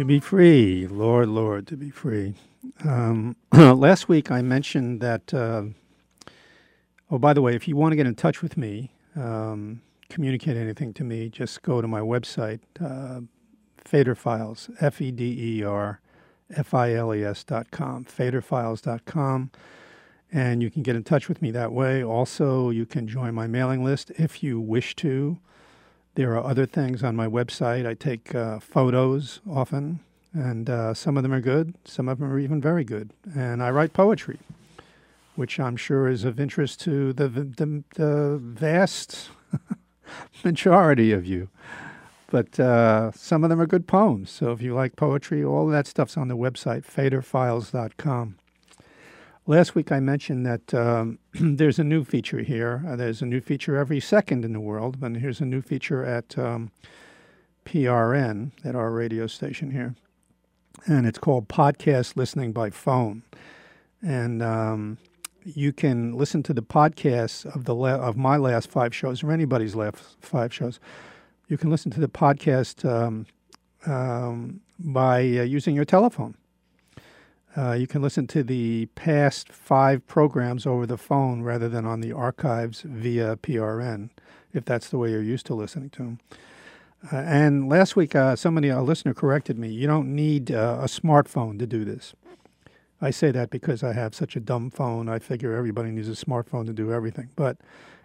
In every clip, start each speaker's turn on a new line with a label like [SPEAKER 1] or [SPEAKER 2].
[SPEAKER 1] To be free.
[SPEAKER 2] Lord, Lord, to be free. Um, last week I mentioned that. Uh, oh, by the way, if you want to get in touch with me, um, communicate anything to me, just go to my website, uh, Feder Files, F E D E R F I L E S dot com, federfiles dot com, and you can get in touch with me that way. Also, you can join my mailing list if you wish to. There are other things on my website. I take uh, photos often, and uh, some of them are good, some of them are even very good. And I write poetry, which I'm sure is of interest to the, the, the vast majority of you. But uh, some of them are good poems. So if you like poetry, all that stuff's on the website, federfiles.com. Last week I mentioned that um, there's a new feature here. Uh, there's a new feature every second in the world, but here's a new feature at um, PRN, at our radio station here. And it's called Podcast Listening by Phone. And um, you can listen to the podcasts of the la- of my last five shows or anybody's last five shows. You can listen to the podcast um, um, by uh, using your telephone. Uh, you can listen to the past five programs over the phone rather than on the archives via PRN, if that's the way you're used to listening to them. Uh, and last week, uh, somebody, a listener, corrected me. You don't need uh, a smartphone to do this. I say that because I have such a dumb phone. I figure everybody needs a smartphone to do everything. But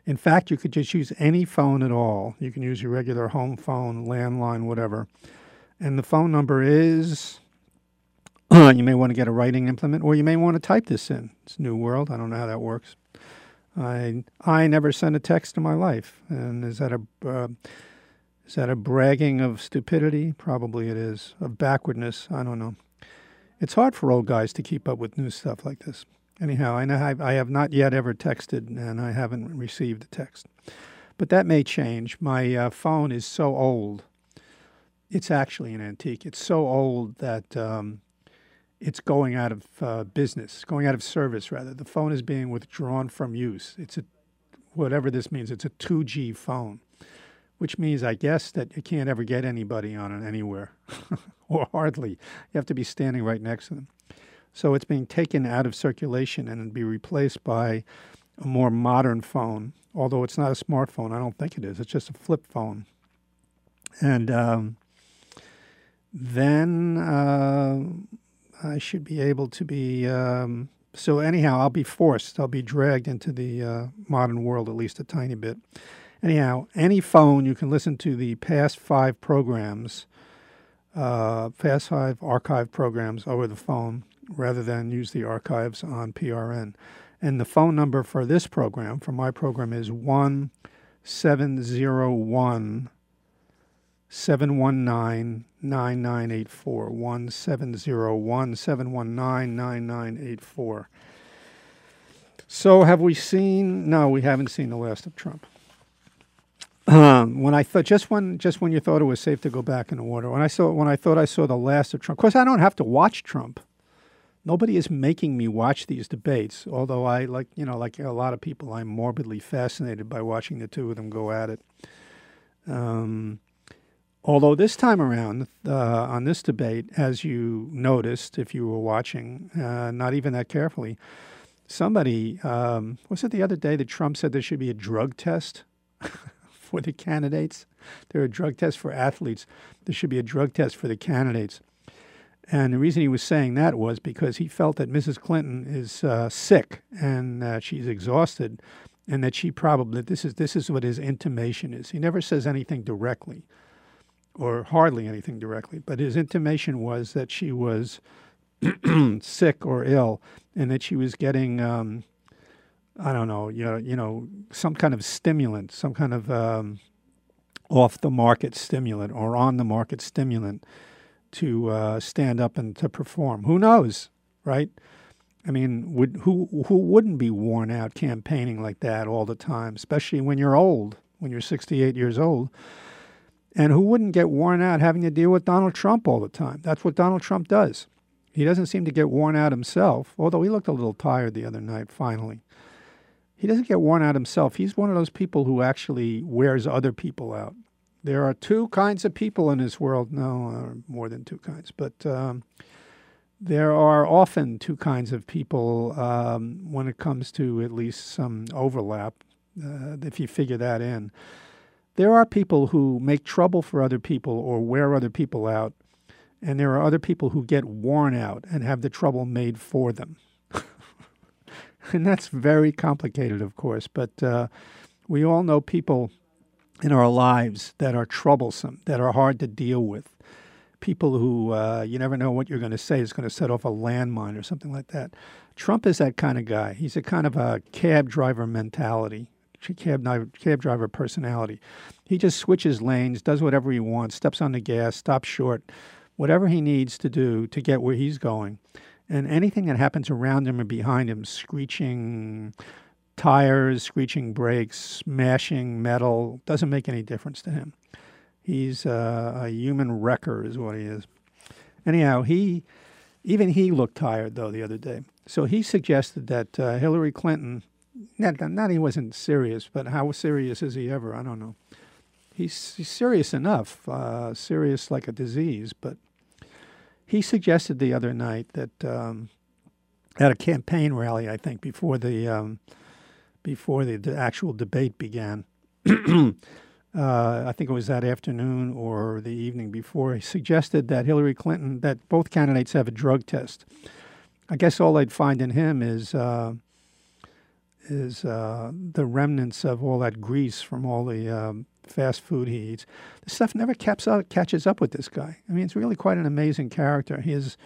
[SPEAKER 2] in fact, you could just use any phone at all. You can use your regular home phone, landline, whatever. And the phone number is you may want to get a writing implement, or you may want to type this in. It's New World. I don't know how that works. I I never sent a text in my life, and is that a uh, is that a bragging of stupidity? Probably it is of backwardness. I don't know. It's hard for old guys to keep up with new stuff like this. Anyhow, I know I, I have not yet ever texted, and I haven't received a text, but that may change. My uh, phone is so old; it's actually an antique. It's so old that. Um, it's going out of uh, business, going out of service rather. The phone is being withdrawn from use. It's a whatever this means. It's a 2G phone, which means I guess that you can't ever get anybody on it anywhere, or hardly. You have to be standing right next to them. So it's being taken out of circulation and be replaced by a more modern phone. Although it's not a smartphone, I don't think it is. It's just a flip phone. And um, then. Uh, I should be able to be. Um, so anyhow, I'll be forced. I'll be dragged into the uh, modern world at least a tiny bit. Anyhow, any phone you can listen to the past five programs, uh, past five archive programs over the phone rather than use the archives on PRN. And the phone number for this program, for my program, is one seven zero one 719 9984. 1701 719 9984. So, have we seen? No, we haven't seen the last of Trump. Um, when I thought just when just when you thought it was safe to go back in the water, when I saw when I thought I saw the last of Trump, of course I don't have to watch Trump. Nobody is making me watch these debates. Although I like you know like a lot of people, I'm morbidly fascinated by watching the two of them go at it. Um, Although this time around, uh, on this debate, as you noticed if you were watching, uh, not even that carefully, somebody, um, was it the other day that Trump said there should be a drug test for the candidates? There are drug tests for athletes. There should be a drug test for the candidates. And the reason he was saying that was because he felt that Mrs. Clinton is uh, sick and she's exhausted, and that she probably this is this is what his intimation is. He never says anything directly or hardly anything directly, but his intimation was that she was sick or ill, and that she was getting, um, I don't know, you know, you know, some kind of stimulant, some kind of um, off the market stimulant or on the market stimulant to uh, stand up and to perform. Who knows, right? I mean, would who who wouldn't be worn out campaigning like that all the time, especially when you're old, when you're 68 years old? And who wouldn't get worn out having to deal with Donald Trump all the time? That's what Donald Trump does. He doesn't seem to get worn out himself, although he looked a little tired the other night, finally. He doesn't get worn out himself. He's one of those people who actually wears other people out. There are two kinds of people in this world. No, uh, more than two kinds, but um, there are often two kinds of people um, when it comes to at least some overlap, uh, if you figure that in. There are people who make trouble for other people or wear other people out, and there are other people who get worn out and have the trouble made for them. and that's very complicated, of course, but uh, we all know people in our lives that are troublesome, that are hard to deal with. People who uh, you never know what you're going to say is going to set off a landmine or something like that. Trump is that kind of guy. He's a kind of a cab driver mentality cab, cab driver personality. He just switches lanes, does whatever he wants, steps on the gas, stops short, whatever he needs to do to get where he's going. And anything that happens around him or behind him, screeching tires, screeching brakes, smashing metal, doesn't make any difference to him. He's uh, a human wrecker, is what he is. Anyhow, he even he looked tired though the other day. So he suggested that uh, Hillary Clinton not, not he wasn't serious, but how serious is he ever? I don't know. He's, he's serious enough, uh, serious like a disease, but he suggested the other night that um, at a campaign rally, I think, before the um, before the, actual debate began. uh, I think it was that afternoon or the evening before. He suggested that Hillary Clinton, that both candidates have a drug test. I guess all I'd find in him is uh, is uh, the remnants of all that grease from all the um, fast food he eats. The stuff never out, catches up with this guy. I mean, it's really quite an amazing character. His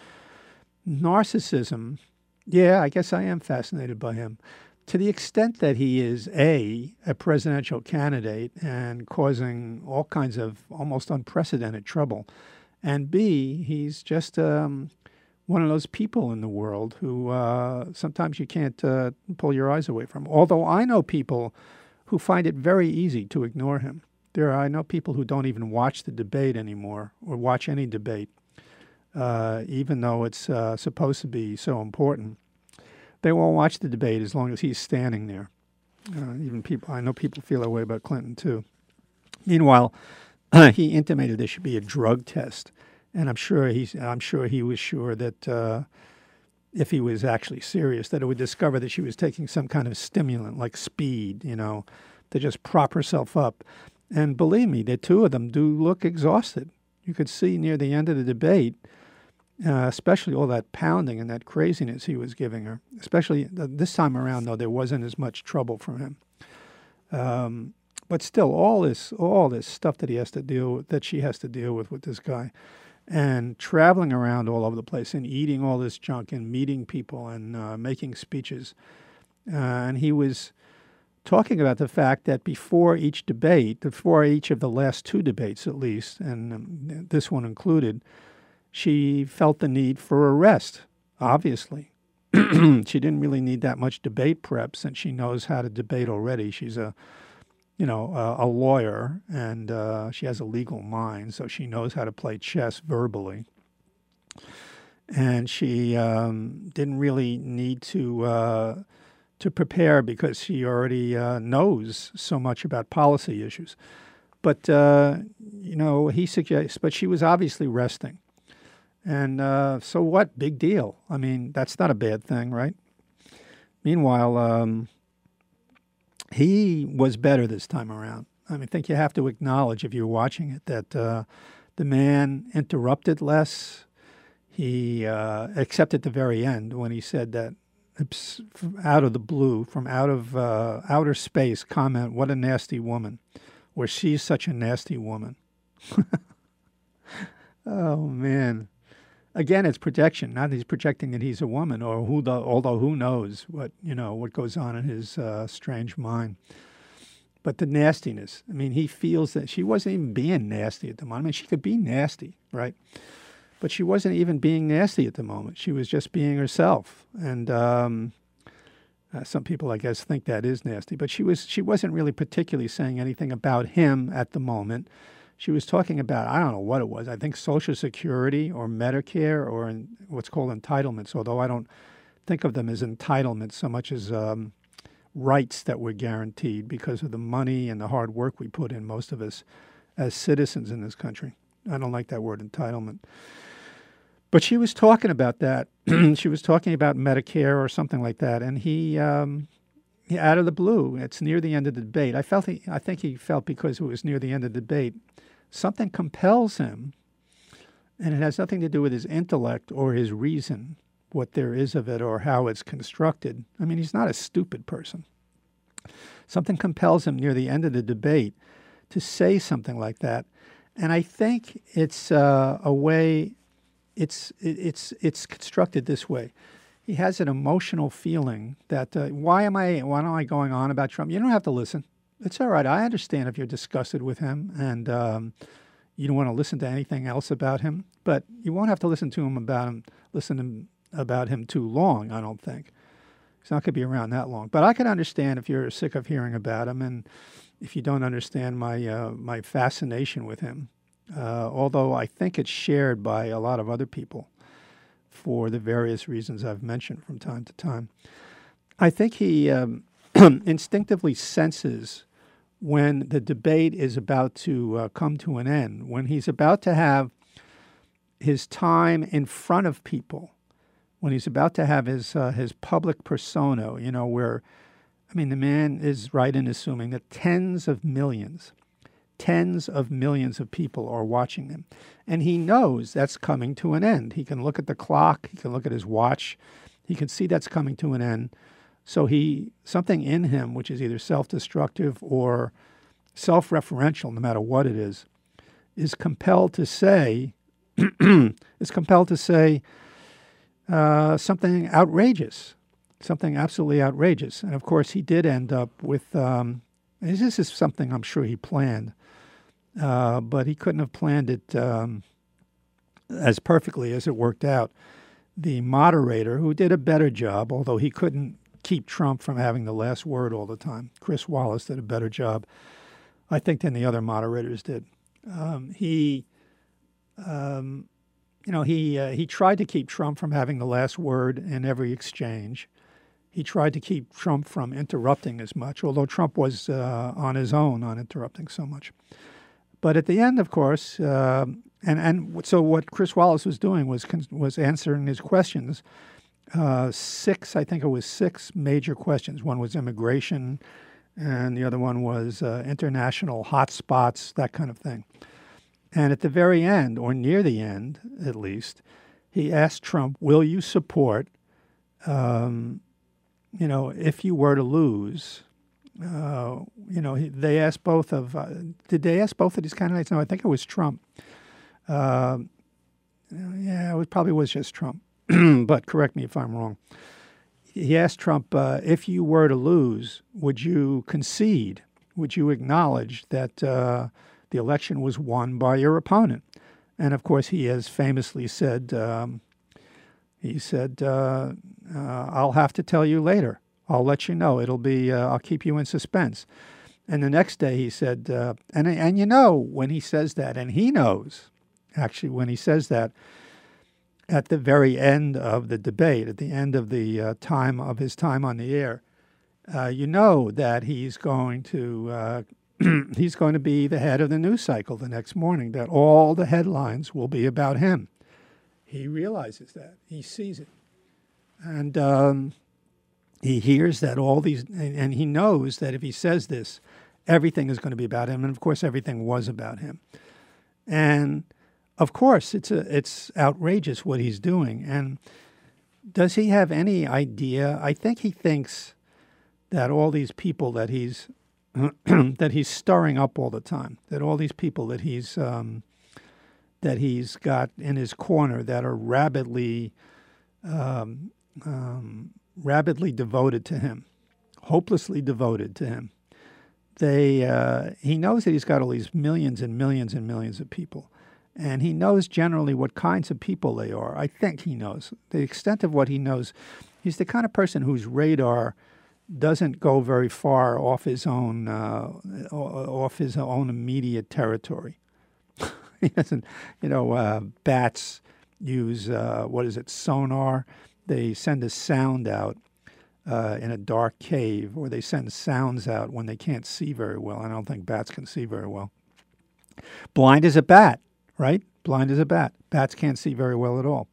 [SPEAKER 2] narcissism, yeah, I guess I am fascinated by him. to the extent that he is a a presidential candidate and causing all kinds of almost unprecedented trouble, and b he's just um, one of those people in the world who uh, sometimes you can't uh, pull your eyes away from. Although I know people who find it very easy to ignore him. There, are, I know people who don't even watch the debate anymore or watch any debate, uh, even though it's uh, supposed to be so important. They won't watch the debate as long as he's standing there. Uh, even people, I know people feel that way about Clinton too. Meanwhile, he intimated there should be a drug test, and I'm sure he's. I'm sure he was sure that uh, if he was actually serious, that it would discover that she was taking some kind of stimulant like speed, you know, to just prop herself up. And believe me, the two of them do look exhausted. You could see near the end of the debate uh, especially all that pounding and that craziness he was giving her. Especially this time around, though, there wasn't as much trouble from him. Um, but still, all this, all this stuff that he has to deal with, that she has to deal with with this guy, and traveling around all over the place and eating all this junk and meeting people and uh, making speeches, uh, and he was talking about the fact that before each debate, before each of the last two debates at least, and um, this one included, she felt the need for a rest, obviously. she didn't really need that much debate prep since she knows how to debate already. She's a, you know, a, a lawyer and uh, she has a legal mind, so she knows how to play chess verbally. And she um, didn't really need to uh, to prepare because she already uh, knows so much about policy issues. But uh, you know, he suggests, but she was obviously resting. And uh, so what? Big deal. I mean, that's not a bad thing, right? Meanwhile, um, he was better this time around. I mean, I think you have to acknowledge if you're watching it that uh, the man interrupted less. He, uh, except at the very end when he said that out of the blue, from out of uh, outer space, comment, "What a nasty woman," or "She's such a nasty woman." oh man again, it's projection. Not that he's projecting that he's a woman, or who the, although who knows what you know what goes on in his uh, strange mind. But the nastiness. I mean, he feels that she wasn't even being nasty at the moment. I mean, she could be nasty, right? But she wasn't even being nasty at the moment. She was just being herself. And um, uh, some people, I guess, think that is nasty. But she was. She wasn't really particularly saying anything about him at the moment she was talking about I don't know what it was. I think Social Security or Medicare or what's called entitlements. Although I don't think of them as entitlements so much as um, rights that were guaranteed because of the money and the hard work we put in, most of us as citizens in this country. I don't like that word entitlement. But she was talking about that. she was talking about Medicare or something like that, and he, um, out of the blue, it's near the end of the debate. I felt he, I think he felt because it was near the end of the debate, something compels him, and it has nothing to do with his intellect or his reason, what there is of it or how it's constructed. I mean, he's not a stupid person. Something compels him near the end of the debate to say something like that. And I think it's uh, a way, it's, it's, it's constructed this way. He has an emotional feeling that uh, why am I why am I going on about Trump? You don't have to listen it's all right. I understand if you're disgusted with him and um, you don't want to listen to anything else about him, but you won't have to listen to him about him. Listen to him about him too long. I don't think he's not going to be around that long. But I can understand if you're sick of hearing about him and if you don't understand my uh, my fascination with him. Uh, although I think it's shared by a lot of other people for the various reasons I've mentioned from time to time. I think he um, instinctively senses when the debate is about to uh, come to an end, when he's about to have his time in front of people, when he's about to have his uh, his public persona, you know, where I mean the man is right in assuming that tens of millions, tens of millions of people are watching him, and he knows that's coming to an end. He can look at the clock, he can look at his watch, he can see that's coming to an end. So he something in him, which is either self-destructive or self-referential, no matter what it is, is compelled to say, is compelled to say uh, something outrageous, something absolutely outrageous. And of course, he did end up with. Um, this is something I'm sure he planned, uh, but he couldn't have planned it um, as perfectly as it worked out. The moderator, who did a better job, although he couldn't keep Trump from having the last word all the time, Chris Wallace did a better job, I think, than the other moderators did. Um, he, um, you know, he uh, he tried to keep Trump from having the last word in every exchange. He tried to keep Trump from interrupting as much, although Trump was uh, on his own on interrupting so much. But at the end, of course, uh, and and so what Chris Wallace was doing was was answering his questions. Uh, six, I think it was six major questions. One was immigration, and the other one was uh, international hotspots, that kind of thing. And at the very end, or near the end at least, he asked Trump, Will you support, um, you know, if you were to lose? Uh, you know, he, they asked both of, uh, did they ask both of these candidates? No, I think it was Trump. Uh, yeah, it probably was just Trump, but correct me if I'm wrong. He asked Trump, uh, if you were to lose, would you concede? Would you acknowledge that uh, the election was won by your opponent. And of course, he has famously said, um, he said, uh, I'll have to tell you later. I'll let you know. It'll be, uh, I'll keep you in suspense. And the next day he said, uh, and, and you know, when he says that, and he knows, actually, when he says that, at the very end of the debate, at the end of the uh, time of his time on the air, uh, you know that he's going to he's going to be the head of the news cycle the next morning, that all the headlines will be about him. He realizes that, he sees it. And um, he hears that all these, and, and he knows that if he says this, everything is going to be about him. And of course, everything was about him. And of course, it's, a, it's outrageous what he's doing. And does he have any idea? I think he thinks that all these people that he's that he's stirring up all the time. That all these people that he's um, that he's got in his corner that are rabidly um, um, rabidly devoted to him, hopelessly devoted to him. They uh, he knows that he's got all these millions and millions and millions of people, and he knows generally what kinds of people they are. I think he knows the extent of what he knows. He's the kind of person whose radar doesn't go very far off his own uh, off his own immediate territory. he doesn't, you know, uh, bats use uh, what is it sonar? They send a sound out uh, in a dark cave, or they send sounds out when they can't see very well. I don't think bats can see very well. Blind as a bat, right? Blind as a bat. Bats can't see very well at all.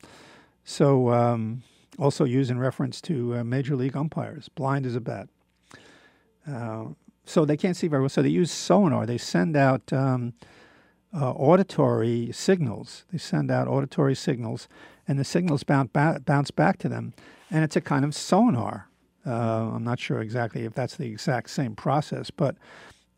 [SPEAKER 2] So um, also used in reference to uh, major league umpires, blind as a bat. Uh, so they can't see very well. So they use sonar. They send out um, uh, auditory signals. They send out auditory signals, and the signals bounce, ba- bounce back to them. And it's a kind of sonar. Uh, I'm not sure exactly if that's the exact same process, but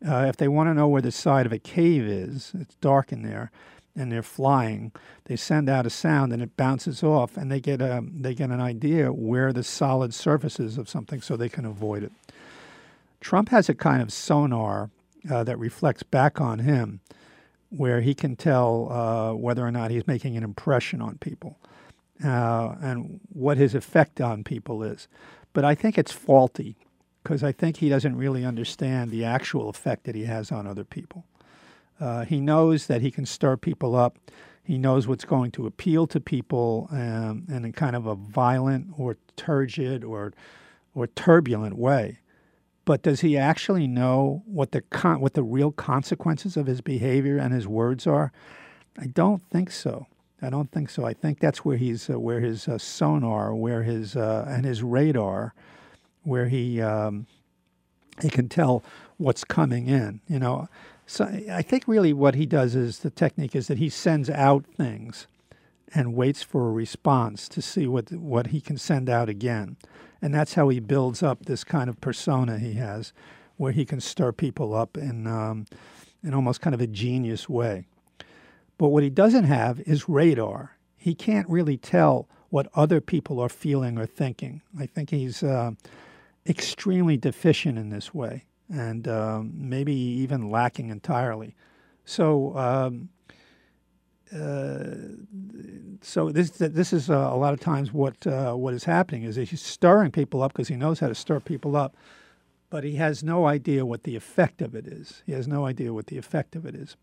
[SPEAKER 2] uh, if they want to know where the side of a cave is, it's dark in there and they're flying, they send out a sound and it bounces off, and they get a they get an idea where the solid surfaces of something, so they can avoid it. Trump has a kind of sonar uh, that reflects back on him, where he can tell uh, whether or not he's making an impression on people, uh, and what his effect on people is. But I think it's faulty because I think he doesn't really understand the actual effect that he has on other people. Uh, he knows that he can stir people up. He knows what's going to appeal to people um, in a kind of a violent or turgid or or turbulent way. But does he actually know what the con- what the real consequences of his behavior and his words are? I don't think so. I don't think so. I think that's where he's uh, where his uh, sonar, where his uh, and his radar, where he um, he can tell what's coming in. You know, so I think really what he does is the technique is that he sends out things and waits for a response to see what what he can send out again. And that's how he builds up this kind of persona he has, where he can stir people up in um, in almost kind of a genius way. But what he doesn't have is radar. He can't really tell what other people are feeling or thinking. I think he's uh, extremely deficient in this way and um, maybe even lacking entirely. So, um, so this this is uh, a lot of times what uh, what is happening is he's stirring people up because he knows how to stir people up, but he has no idea what the effect of it is. He has no idea what the effect of it is.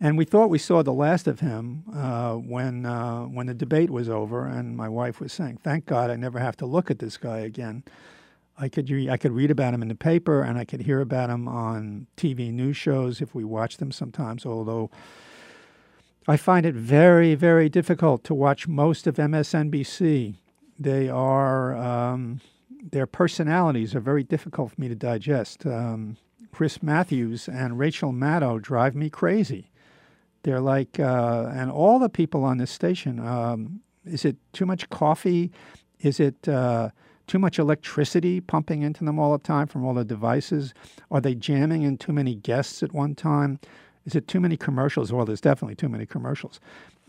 [SPEAKER 2] And we thought we saw the last of him uh, when uh, when the debate was over, and my wife was saying, "Thank God I never have to look at this guy again." I could re- I could read about him in the paper, and I could hear about him on TV news shows if we watch them sometimes. Although I find it very very difficult to watch most of MSNBC. They are um, their personalities are very difficult for me to digest. Um, Chris Matthews and Rachel Maddow drive me crazy. They're like, uh, and all the people on this station. Um, is it too much coffee? Is it uh, too much electricity pumping into them all the time from all the devices? Are they jamming in too many guests at one time? Is it too many commercials? Well, there's definitely too many commercials.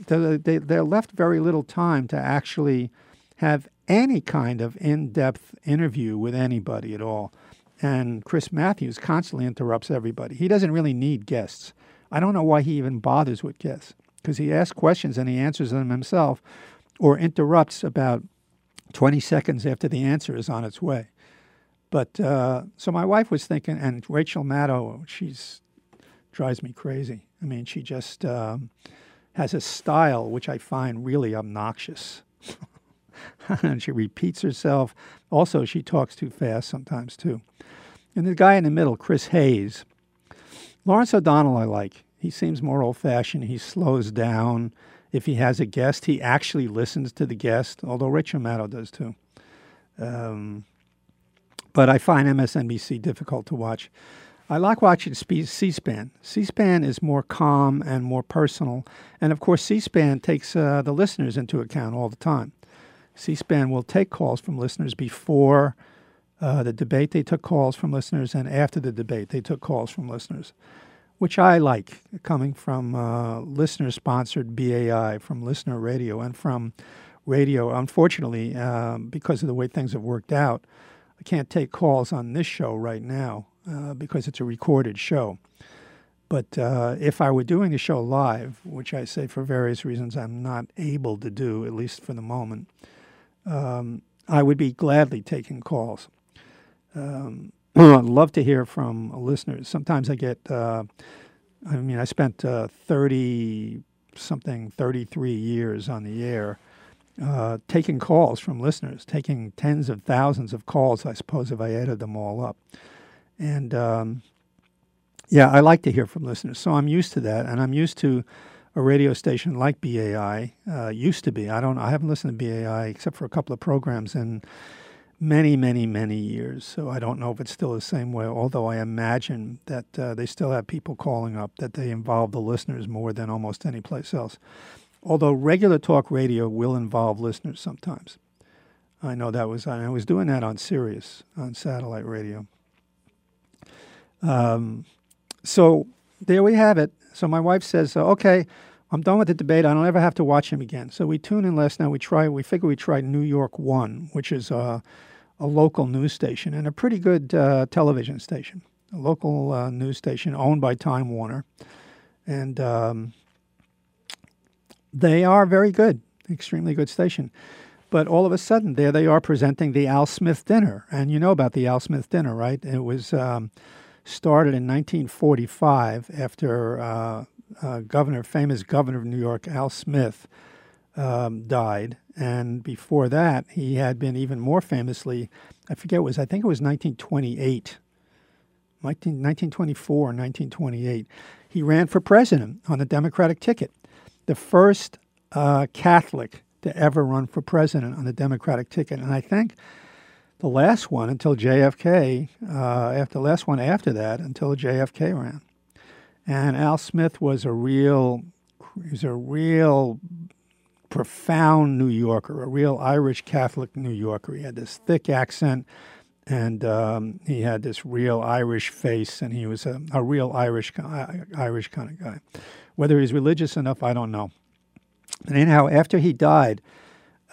[SPEAKER 2] They, they, they're left very little time to actually have any kind of in depth interview with anybody at all. And Chris Matthews constantly interrupts everybody. He doesn't really need guests. I don't know why he even bothers with guests because he asks questions and he answers them himself or interrupts about 20 seconds after the answer is on its way. But uh, so my wife was thinking, and Rachel Maddow, she's drives me crazy. I mean, she just um, has a style which I find really obnoxious. and she repeats herself. Also, she talks too fast sometimes, too. And the guy in the middle, Chris Hayes. Lawrence O'Donnell, I like. He seems more old fashioned. He slows down. If he has a guest, he actually listens to the guest, although Rachel Maddow does too. Um, but I find MSNBC difficult to watch. I like watching C SPAN. C SPAN is more calm and more personal. And of course, C SPAN takes uh, the listeners into account all the time. C SPAN will take calls from listeners before uh, the debate, they took calls from listeners, and after the debate, they took calls from listeners, which I like coming from uh, listener sponsored BAI, from listener radio, and from radio. Unfortunately, um, because of the way things have worked out, I can't take calls on this show right now uh, because it's a recorded show. But uh, if I were doing the show live, which I say for various reasons I'm not able to do, at least for the moment, um, I would be gladly taking calls. Um, I'd love to hear from listeners. Sometimes I get, uh, I mean, I spent uh, 30 something, 33 years on the air. Uh, taking calls from listeners, taking tens of thousands of calls, I suppose, if I added them all up. And um, yeah, I like to hear from listeners. So I'm used to that. And I'm used to a radio station like BAI uh, used to be. I don't. I haven't listened to BAI except for a couple of programs in many, many, many years. So I don't know if it's still the same way. Although I imagine that uh, they still have people calling up that they involve the listeners more than almost any place else. Although regular talk radio will involve listeners sometimes. I know that was I was doing that on Sirius on satellite radio. Um, so there we have it. So my wife says, "Okay, I'm done with the debate. I don't ever have to watch him again." So we tune in last night. We try. We figure we tried New York One, which is uh, a local news station and a pretty good uh, television station, a local uh, news station owned by Time Warner, and um, they are very good, extremely good station. But all of a sudden, there they are presenting the Al Smith dinner, and you know about the Al Smith dinner, right? It was. Um, started in 1945 after uh, uh, governor, famous governor of New York, Al Smith, um, died. And before that, he had been even more famously, I forget, it was I think it was 1928, 19, 1924 1928. He ran for president on the Democratic ticket, the first uh, Catholic to ever run for president on the Democratic ticket. And I think the last one until JFK, uh, after the last one after that until JFK ran. And Al Smith was a real, he was a real profound New Yorker, a real Irish Catholic New Yorker. He had this thick accent and um, he had this real Irish face, and he was a, a real Irish, Irish kind of guy. Whether he's religious enough, I don't know. But anyhow, after he died,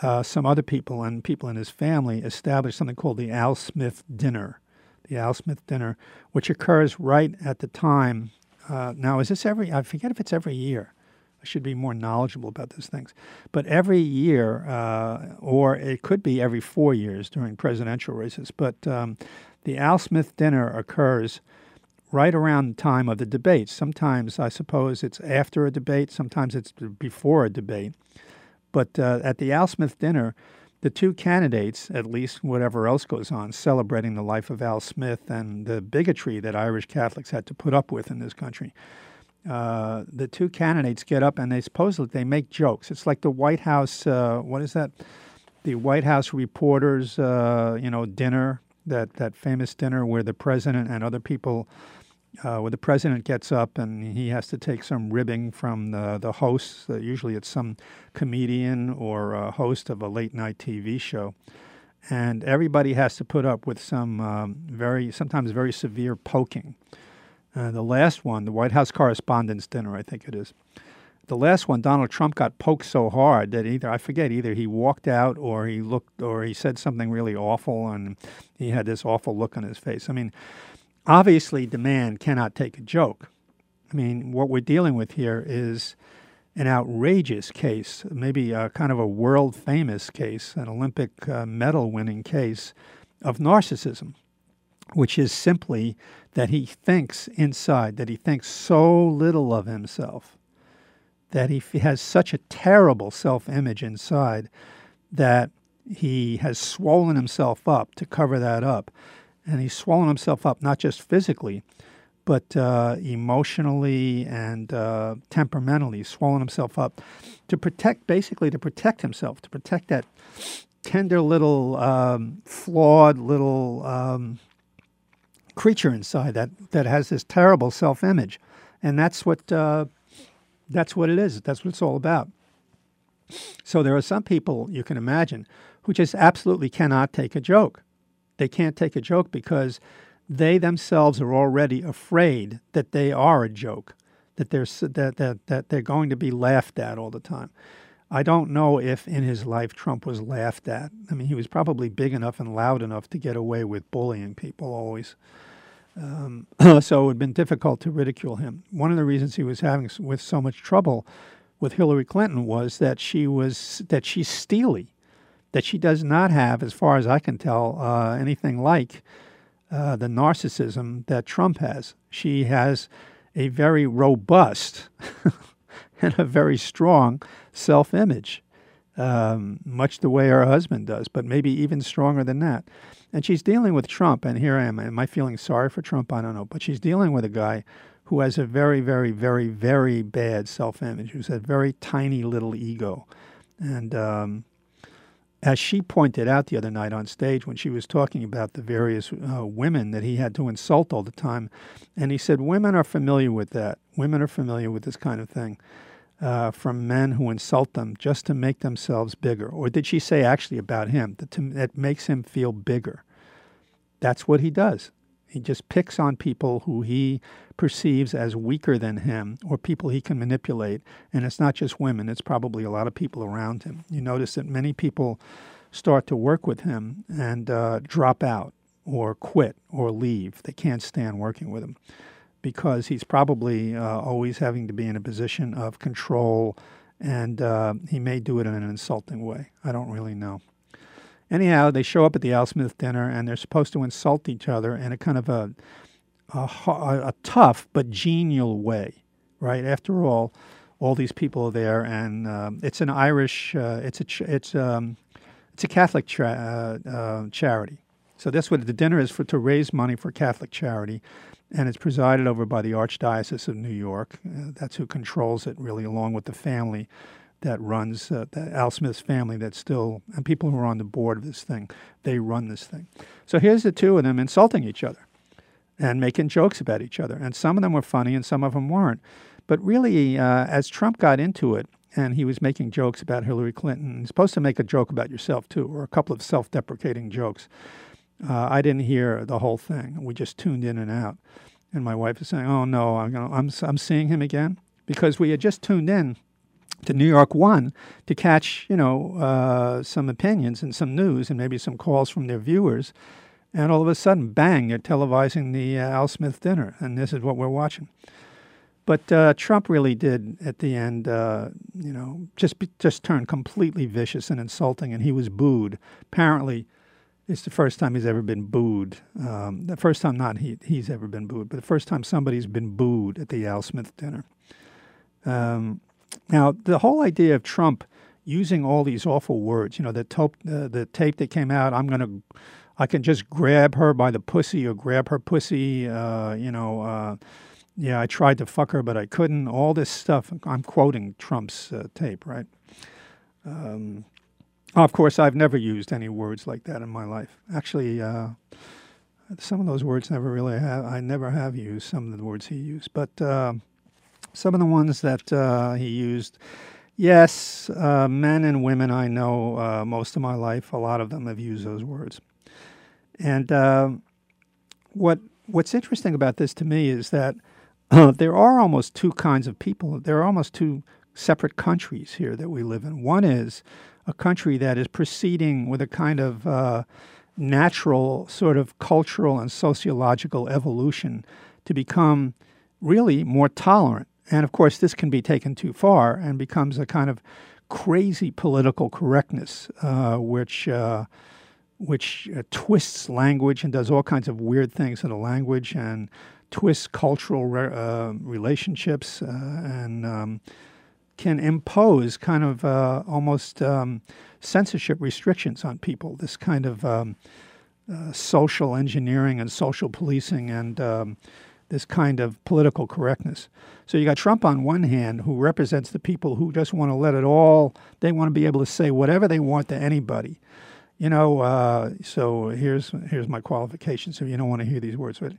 [SPEAKER 2] uh, some other people and people in his family established something called the Al Smith Dinner. The Al Smith Dinner, which occurs right at the time. Uh, now, is this every? I forget if it's every year. I should be more knowledgeable about these things. But every year, uh, or it could be every four years during presidential races. But um, the Al Smith dinner occurs right around the time of the debate. Sometimes, I suppose, it's after a debate, sometimes it's before a debate. But uh, at the Al Smith dinner, the two candidates, at least whatever else goes on, celebrating the life of Al Smith and the bigotry that Irish Catholics had to put up with in this country. Uh, the two candidates get up and they supposedly they make jokes. It's like the White House. Uh, what is that? The White House reporters, uh, you know, dinner. That that famous dinner where the president and other people uh, where the president gets up and he has to take some ribbing from the, the hosts. Uh, usually it's some comedian or host of a late night TV show. And everybody has to put up with some um, very, sometimes very severe poking. Uh, the last one, the White House Correspondents' Dinner, I think it is. The last one, Donald Trump got poked so hard that either, I forget, either he walked out or he looked, or he said something really awful and he had this awful look on his face. I mean, obviously demand cannot take a joke. I mean, what we're dealing with here is an outrageous case, maybe a kind of a world famous case, an Olympic uh, medal winning case of narcissism, which is simply that he thinks inside, that he thinks so little of himself, that he has such a terrible self image inside that he has swollen himself up to cover that up and he's swollen himself up not just physically, but uh, emotionally and uh, temperamentally. He's swollen himself up to protect, basically, to protect himself, to protect that tender little, um, flawed little um, creature inside that that has this terrible self-image, and that's what uh, that's what it is. That's what it's all about. So there are some people you can imagine who just absolutely cannot take a joke. They can't take a joke because they themselves are already afraid that they are a joke, that they're, that, that, that they're going to be laughed at all the time. I don't know if in his life Trump was laughed at. I mean, he was probably big enough and loud enough to get away with bullying people always. Um, so it would have been difficult to ridicule him. One of the reasons he was having with so much trouble with Hillary Clinton was that she was that she's steely that she does not have, as far as I can tell, uh, anything like uh, the narcissism that Trump has. She has a very robust and a very strong self image, um, much the way her husband does, but maybe even stronger than that. And she's dealing with Trump, and here I am. Am I feeling sorry for Trump? I don't know. But she's dealing with a guy who has a very, very, very, very bad self image, who's a very tiny little ego. And um, as she pointed out the other night on stage when she was talking about the various uh, women that he had to insult all the time, and he said, Women are familiar with that. Women are familiar with this kind of thing uh, from men who insult them just to make themselves bigger. Or did she say actually about him that, to, that makes him feel bigger? That's what he does. He just picks on people who he perceives as weaker than him or people he can manipulate. And it's not just women, it's probably a lot of people around him. You notice that many people start to work with him and uh, drop out or quit or leave. They can't stand working with him because he's probably uh, always having to be in a position of control and uh, he may do it in an insulting way. I don't really know. Anyhow, they show up at the Al Smith dinner and they're supposed to insult each other in a kind of a, a, a tough but genial way, right? After all, all these people are there, and um, it's an Irish, uh, it's a ch- it's um, it's a Catholic tra- uh, uh, charity. So that's what the dinner is for to raise money for Catholic charity, and it's presided over by the Archdiocese of New York. Uh, that's who controls it, really, along with the family that runs uh, the Al Smith's family that still and people who are on the board of this thing they run this thing. So here's the two of them insulting each other and making jokes about each other, and some of them were funny and some of them weren't. But really, uh, as Trump got into it and he was making jokes about Hillary Clinton, he's supposed to make a joke about yourself too, or a couple of self-deprecating jokes. Uh, I didn't hear the whole thing. We just tuned in and out. And my wife is saying, "Oh no, I'm gonna, I'm I'm seeing him again," because we had just tuned in to New York One to catch, you know, uh, some opinions and some news and maybe some calls from their viewers. And all of a sudden, bang, they're televising the uh, Al Smith dinner, and this is what we're watching. But uh, Trump really did, at the end, uh, you know, just just turn completely vicious and insulting, and he was booed. Apparently, it's the first time he's ever been booed. Um, the first time not he he's ever been booed, but the first time somebody's been booed at the Al Smith dinner. Um, now, the whole idea of Trump using all these awful words, you know, the, top, uh, the tape that came out, I'm going to, I can just grab her by the pussy or grab her pussy, uh, you know, uh, yeah, I tried to fuck her, but I couldn't. All this stuff. I'm quoting Trump's uh, tape, right? Um, of course, I've never used any words like that in my life. Actually, uh, some of those words never really have. I never have used some of the words he used, but uh, some of the ones that uh, he used. Yes, uh, men and women I know uh, most of my life. A lot of them have used those words, and uh, what what's interesting about this to me is that uh, there are almost two kinds of people. There are almost two separate countries here that we live in. One is a country that is proceeding with a kind of uh, natural sort of cultural and sociological evolution to become really more tolerant. And of course, this can be taken too far and becomes a kind of crazy political correctness, uh, which uh, which uh, twists language and does all kinds of weird things in the language and twists cultural re- uh, relationships uh, and um, can impose kind of uh, almost um, censorship restrictions on people. This kind of um, social engineering and social policing and um, this kind of political correctness. So you got Trump on one hand, who represents the people who just want to let it all. They want to be able to say whatever they want to anybody. You know, uh, so here's here's my qualifications. If you don't want to hear these words, but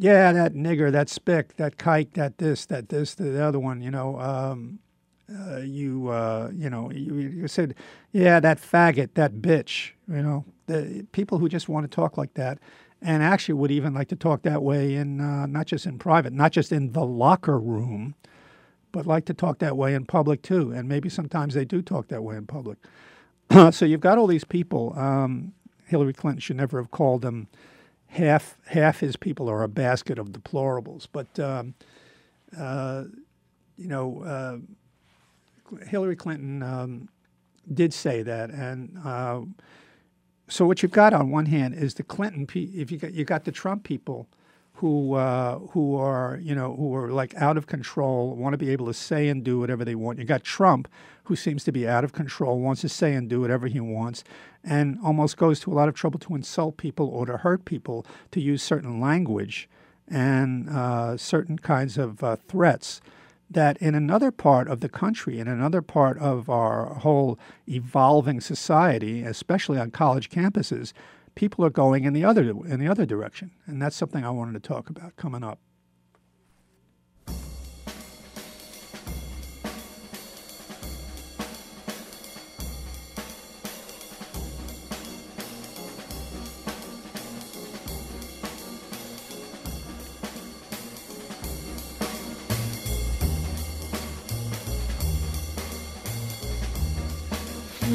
[SPEAKER 2] yeah, that nigger, that spick, that kike, that this, that this, the other one, you know, um, uh, you, uh, you know, you, you, said, yeah, that faggot, that bitch, you know, the people who just want to talk like that and actually would even like to talk that way in, uh, not just in private, not just in the locker room, but like to talk that way in public too. And maybe sometimes they do talk that way in public. so you've got all these people. Um, Hillary Clinton should never have called them half half his people are a basket of deplorables. But um, uh, you know, uh, Hillary Clinton um, did say that, and uh, so what you've got on one hand is the Clinton. If you got you got the Trump people who uh, who are you know who are like out of control, want to be able to say and do whatever they want. You got Trump, who seems to be out of control, wants to say and do whatever he wants, and almost goes to a lot of trouble to insult people or to hurt people, to use certain language and uh, certain kinds of uh, threats. That in another part of the country, in another part of our whole evolving society, especially on college campuses, people are going in the other in the other direction, and that's something I wanted to talk about coming up.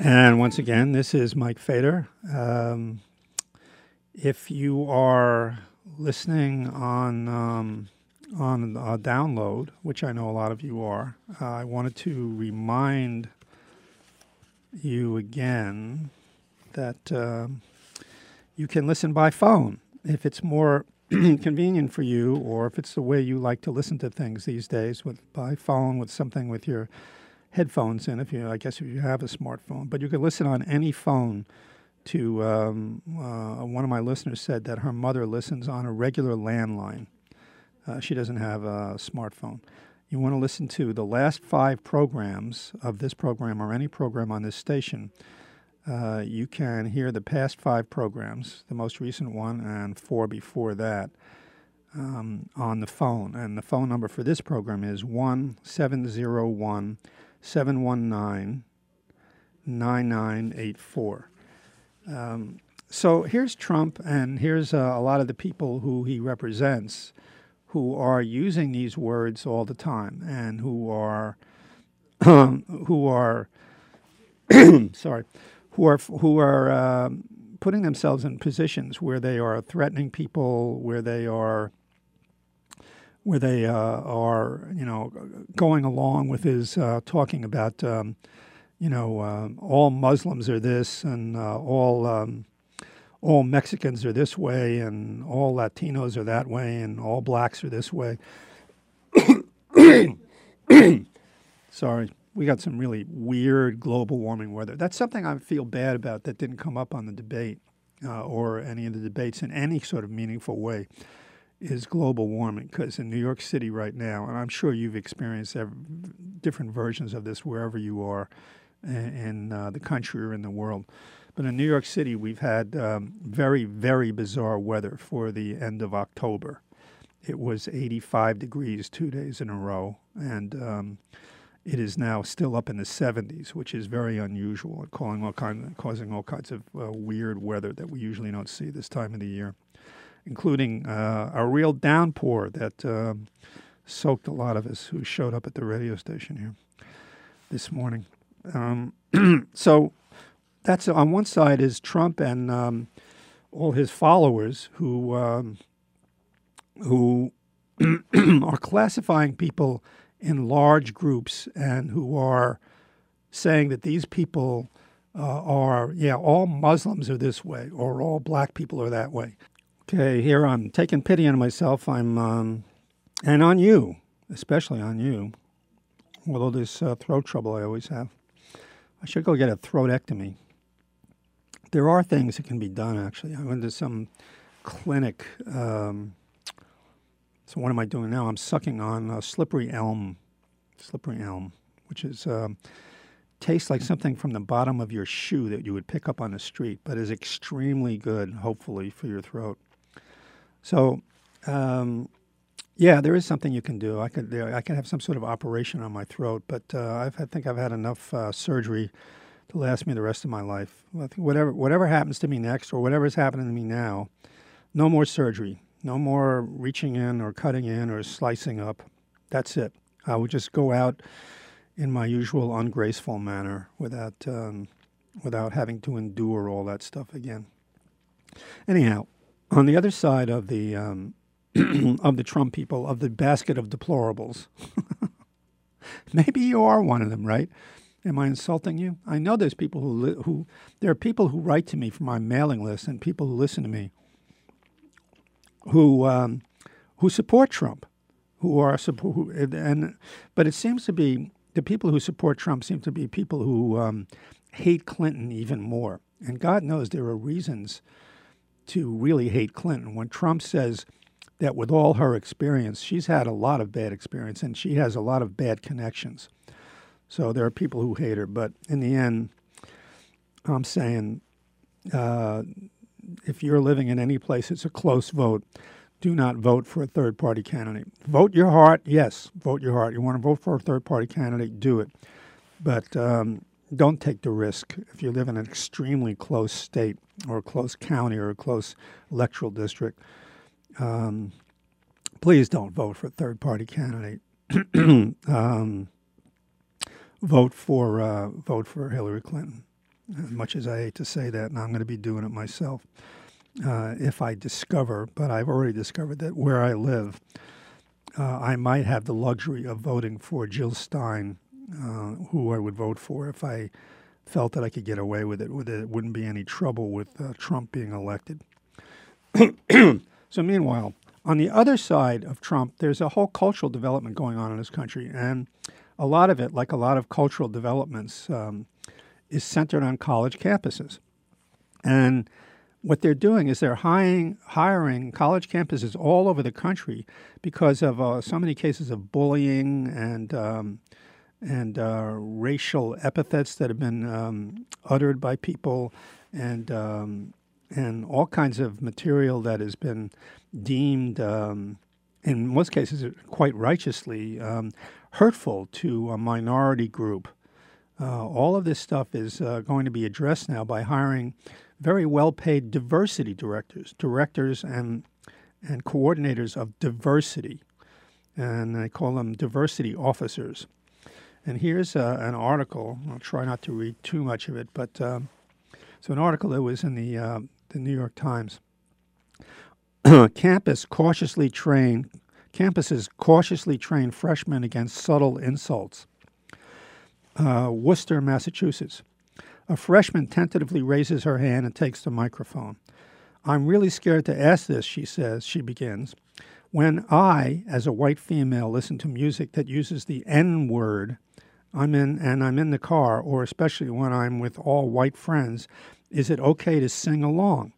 [SPEAKER 2] And once again, this is Mike Feder. Um, if you are listening on um, on a download, which I know a lot of you are, uh, I wanted to remind you again that uh, you can listen by phone if it's more convenient for you, or if it's the way you like to listen to things these days, with by phone with something with your headphones in if you I guess if you have a smartphone. But you can listen on any phone to um, uh, one of my listeners said that her mother listens on a regular landline. Uh, she doesn't have a smartphone. you want to listen to the last five programs of this program or any program on this station, uh, you can hear the past five programs, the most recent one and four before that, um, on the phone. And the phone number for this program is 1 701 719 9984. Um, so here's Trump, and here's uh, a lot of the people who he represents who are using these words all the time and who are who are sorry who are who are um, putting themselves in positions where they are threatening people, where they are where they uh, are, you know, going along with his uh, talking about, um, you know, uh, all Muslims are this and uh, all um, all Mexicans are this way and all Latinos are that way and all blacks are this way. Sorry, we got some really weird global warming weather. That's something I feel bad about that didn't come up on the debate uh, or any of the debates in any sort of meaningful way is global warming because in New York City right now, and I'm sure you've experienced different versions of this wherever you are in, uh, the country or in the world. But in New York City, we've had um, very, very bizarre weather for the end of October. It was 85 degrees two days in a row, and um, it is now still up in the 70s, which is very unusual and all, kind, causing all kinds of uh, weird weather that we usually don't see this time of the year, including uh, a real downpour that um, soaked a lot of us who showed up at the radio station here this morning. Um, so that's on one side is Trump and um, all his followers who um, who are classifying people in large groups and who are saying that these people uh, are yeah all Muslims are this way or all black people are that way. Okay, here I'm taking pity on myself. I'm um, and on you, especially on you. Although this uh, throat trouble I always have, I should go get a throatectomy there are things that can be done. Actually, I went to some clinic. Um, so what am I doing now? I'm sucking on a slippery elm, slippery elm, which is um, tastes like something from the bottom of your shoe that you would pick up on the street, but is extremely good, hopefully, for your throat. So, um, yeah, there is something you can do. I could I can have some sort of operation on my throat, but uh, I think I've had enough uh, surgery to last me the rest of my life. Whatever whatever happens to me next, or whatever is happening to me now, no more surgery, no more reaching in or cutting in or slicing up. That's it. I would just go out in my usual ungraceful manner without um, without having to endure all that stuff again. Anyhow, on the other side of the um, of the Trump people of the basket of deplorables, maybe you are one of them, right? Am I insulting you? I know there's people who li- who there are people who write to me from my mailing list and people who listen to me who um, who support Trump, who are support who, and but it seems to be the people who support Trump seem to be people who um, hate Clinton even more. And God knows there are reasons to really hate Clinton. When Trump says that with all her experience, she's had a lot of bad experience and she has a lot of bad connections. So there are people who hate her, but in the end, I'm saying uh, if you're living in any place, it's a close vote. Do not vote for a third party candidate. Vote your heart, yes, vote your heart. You want to vote for a third party candidate, do it. But um, don't take the risk. If you live in an extremely close state or a close county or a close electoral district, um, please don't vote for a third party candidate. um, vote for uh, vote for Hillary Clinton. As much as I hate to say that, and I'm going to be doing it myself uh, if I discover, but I've already discovered that where I live, uh, I might have the luxury of voting for Jill Stein, uh, who I would vote for if I felt that I could get away with it, with it, wouldn't be any trouble with uh, Trump being elected. so, meanwhile, on the other side of Trump, there's a whole cultural development going on in this country, and a lot of it, like a lot of cultural developments, um, is centered on college campuses. And what they're doing is they're hiring, hiring college campuses all over the country because of uh, so many cases of bullying and um, and uh, racial epithets that have been um, uttered by people, and um, and all kinds of material that has been deemed, um, in most cases, quite righteously, um, hurtful to a minority group. Uh, all of this stuff is uh, going to be addressed now by hiring very well paid diversity directors, directors and, and coordinators of diversity. And I call them diversity officers. And here's uh, an article. I'll try not to read too much of it, but um, so an article that was in the, uh, the New York Times. Campus cautiously train campuses cautiously train freshmen against subtle insults. Uh, Worcester, Massachusetts. A freshman tentatively raises her hand and takes the microphone. I'm really scared to ask this, she says. She begins. When I, as a white female, listen to music that uses the N word, I'm in and I'm in the car, or especially when I'm with all white friends, is it okay to sing along?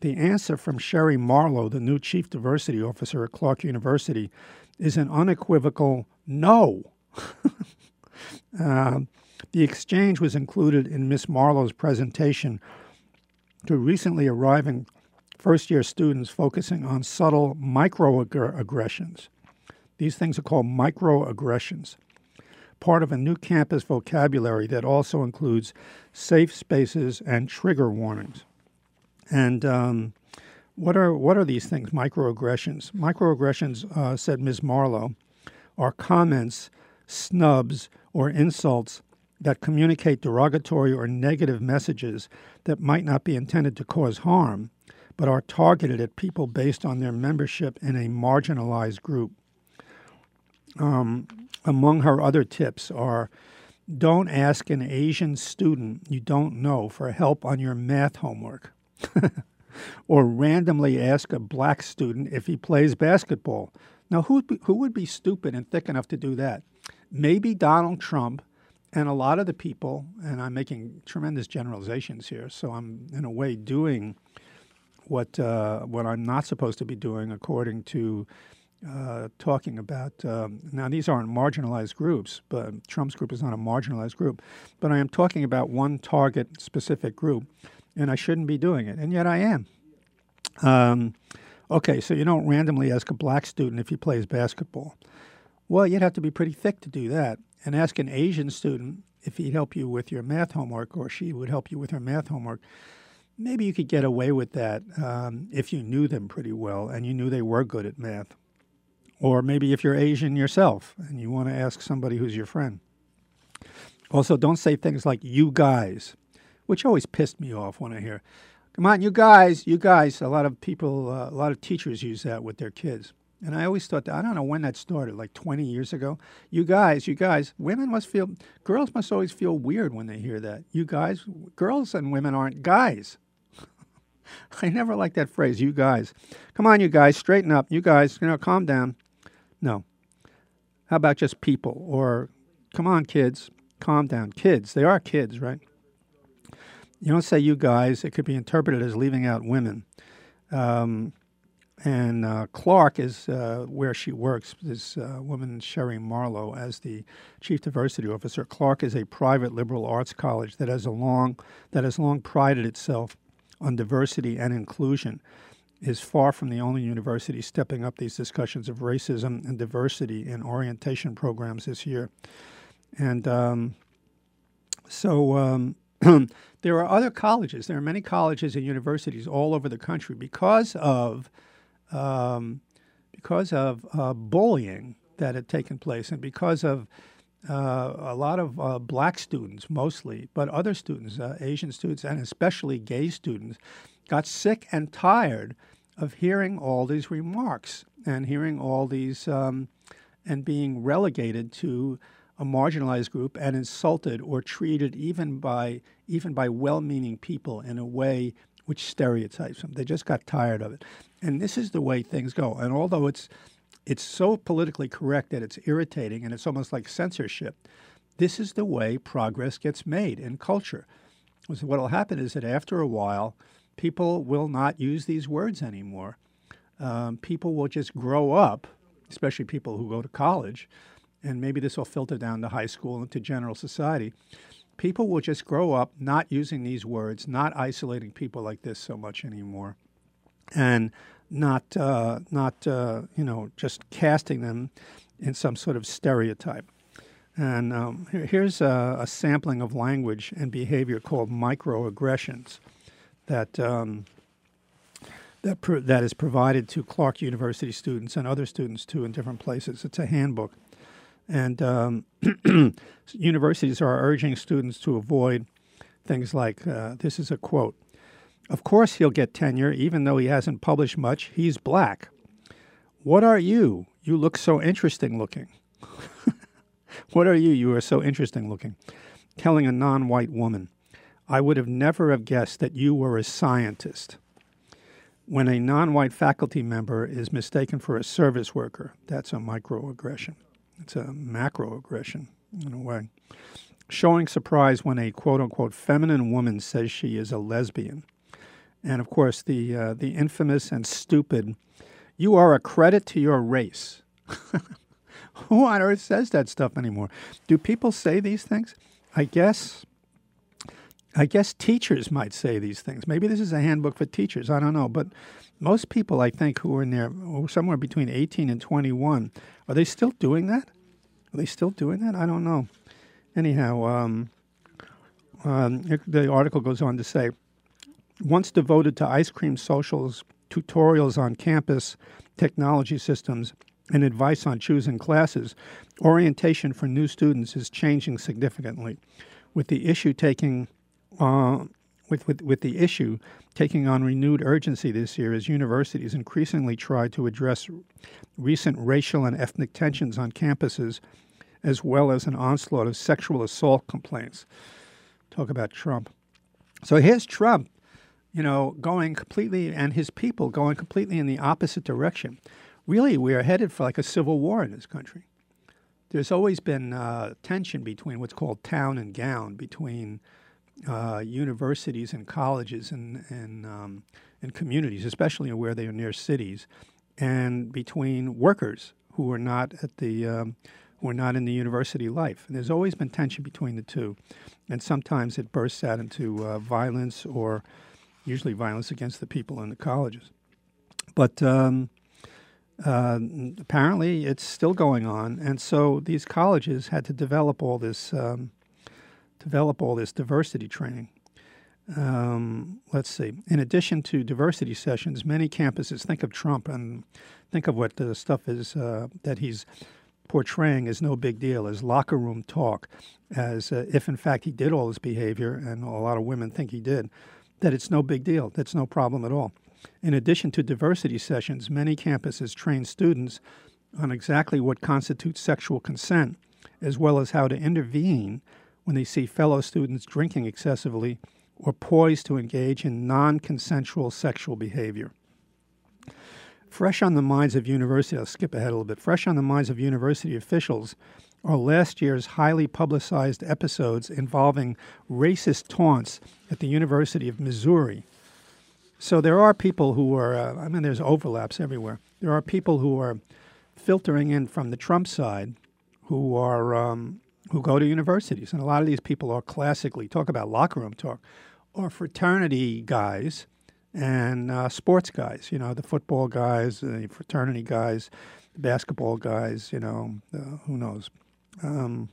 [SPEAKER 2] The answer from Sherry Marlowe, the new chief diversity officer at Clark University, is an unequivocal no. uh, the exchange was included in Miss Marlowe's presentation to recently arriving first year students focusing on subtle microaggressions. These things are called microaggressions, part of a new campus vocabulary that also includes safe spaces and trigger warnings. And um, what are what are these things? Microaggressions. Microaggressions, uh, said Ms. Marlowe, are comments, snubs, or insults that communicate derogatory or negative messages that might not be intended to cause harm, but are targeted at people based on their membership in a marginalized group. Um, among her other tips are don't ask an Asian student you don't know for help on your math homework. or randomly ask a black student if he plays basketball. Now, who, who would be stupid and thick enough to do that? Maybe Donald Trump and a lot of the people, and I'm making tremendous generalizations here, so I'm in a way doing what uh, what I'm not supposed to be doing according to uh, talking about. Um, now, these aren't marginalized groups, but Trump's group is not a marginalized group. But I am talking about one target specific group, and I shouldn't be doing it, and yet I am. Um, okay, so you don't randomly ask a black student if he plays basketball. Well, you'd have to be pretty thick to do that and ask an Asian student if he'd help you with your math homework or she would help you with her math homework, maybe you could get away with that um, if you knew them pretty well and you knew they were good at math. Or maybe if you're Asian yourself and you want to ask somebody who's your friend. Also, don't say things like you guys, which always pissed me off when I hear, come on, you guys, you guys. A lot of people, uh, a lot of teachers use that with their kids. And I always thought that, I don't know when that started, like 20 years ago. You guys, you guys, women must feel, girls must always feel weird when they hear that. You guys, girls and women aren't guys. I never liked that phrase, you guys. Come on, you guys, straighten up. You guys, you know, calm down. No. How about just people? Or, come on, kids, calm down. Kids, they are kids, right? You don't say you guys, it could be interpreted as leaving out women. Um, and uh, Clark is uh, where she works. This uh, woman, Sherry Marlowe, as the chief diversity officer. Clark is a private liberal arts college that has a long that has long prided itself on diversity and inclusion. Is far from the only university stepping up these discussions of racism and diversity in orientation programs this year. And um, so um, there are other colleges. There are many colleges and universities all over the country because of um, because of uh, bullying that had taken place and because of uh, a lot of uh, black students, mostly, but other students, uh, Asian students, and especially gay students, got sick and tired of hearing all these remarks and hearing all these um, and being relegated to a marginalized group and insulted or treated even by even by well-meaning people in a way which stereotypes them. They just got tired of it. And this is the way things go. And although it's it's so politically correct that it's irritating and it's almost like censorship, this is the way progress gets made in culture. What will happen is that after a while, people will not use these words anymore. Um, people will just grow up, especially people who go to college, and maybe this will filter down to high school and to general society. People will just grow up not using these words, not isolating people like this so much anymore, and not uh, not uh, you know just casting them in some sort of stereotype. And um, here, here's a, a, sampling of language and behavior called microaggressions that um, that that is provided to Clark University students and other students too in different places. It's a handbook, and um, universities are urging students to avoid things like uh, this is a quote. Of course, he'll get tenure, even though he hasn't published much. He's black. What are you? You look so interesting looking. what are you? You are so interesting looking. Telling a non white woman, I would have never have guessed that you were a scientist. When a non white faculty member is mistaken for a service worker, that's a microaggression. It's a macroaggression in a way. Showing surprise when a quote unquote feminine woman says she is a lesbian. And of course, the, uh, the infamous and stupid, you are a credit to your race. Who on earth says that stuff anymore? Do people say these things? I guess I guess teachers might say these things. Maybe this is a handbook for teachers. I don't know. But most people, I think, who are in there somewhere between 18 and 21, are they still doing that? Are they still doing that? I don't know. Anyhow, um, um, the article goes on to say once devoted to ice cream socials, tutorials on campus, technology systems, and advice on choosing classes, orientation for new students is changing significantly, with the issue taking uh, with, with, with the issue taking on renewed urgency this year as universities increasingly try to address recent racial and ethnic tensions on campuses, as well as an onslaught of sexual assault complaints. Talk about Trump. So here's Trump, you know, going completely, and his people going completely in the opposite direction. Really, we are headed for like a civil war in this country. There's always been uh, tension between what's called town and gown, between uh, universities and colleges and and, um, and communities, especially where they are near cities, and between workers who are not at the um, who are not in the university life. And there's always been tension between the two, and sometimes it bursts out into uh, violence or usually violence against the people in the colleges. But um, uh, apparently, it's still going on, and so these colleges had to develop all this um, develop all this diversity training. Um, let's see. In addition to diversity sessions, many campuses think of Trump and think of what the stuff is uh, that he's portraying as no big deal, as locker room talk, as uh, if in fact he did all this behavior, and a lot of women think he did, that it's no big deal. That's no problem at all. In addition to diversity sessions, many campuses train students on exactly what constitutes sexual consent, as well as how to intervene when they see fellow students drinking excessively or poised to engage in non consensual sexual behavior. Fresh on the minds of university, I'll skip ahead a little bit. Fresh on the minds of university officials are last year's highly publicized episodes involving racist taunts at the University of Missouri. So there are people who are, uh, I mean, there's overlaps everywhere. There are people who are filtering in from the Trump side who are um, who go to universities. And a lot of these people are classically, talk about locker room talk, or fraternity guys and uh, sports guys, you know, the football guys, the fraternity guys, the basketball guys, you know, uh, who knows. Um,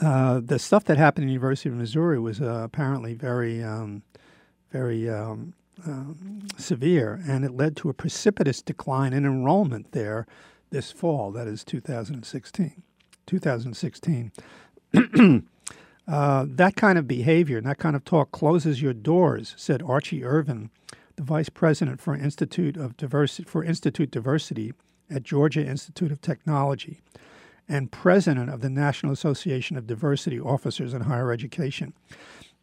[SPEAKER 2] uh, the stuff that happened in the University of Missouri was uh, apparently very, um, very um, um, severe, and it led to a precipitous decline in enrollment there this fall, that is 2016. 2016. uh, that kind of behavior and that kind of talk closes your doors, said Archie Ervin, the vice president for Institute of Diversity for Institute Diversity at Georgia Institute of Technology and president of the National Association of Diversity Officers in Higher Education.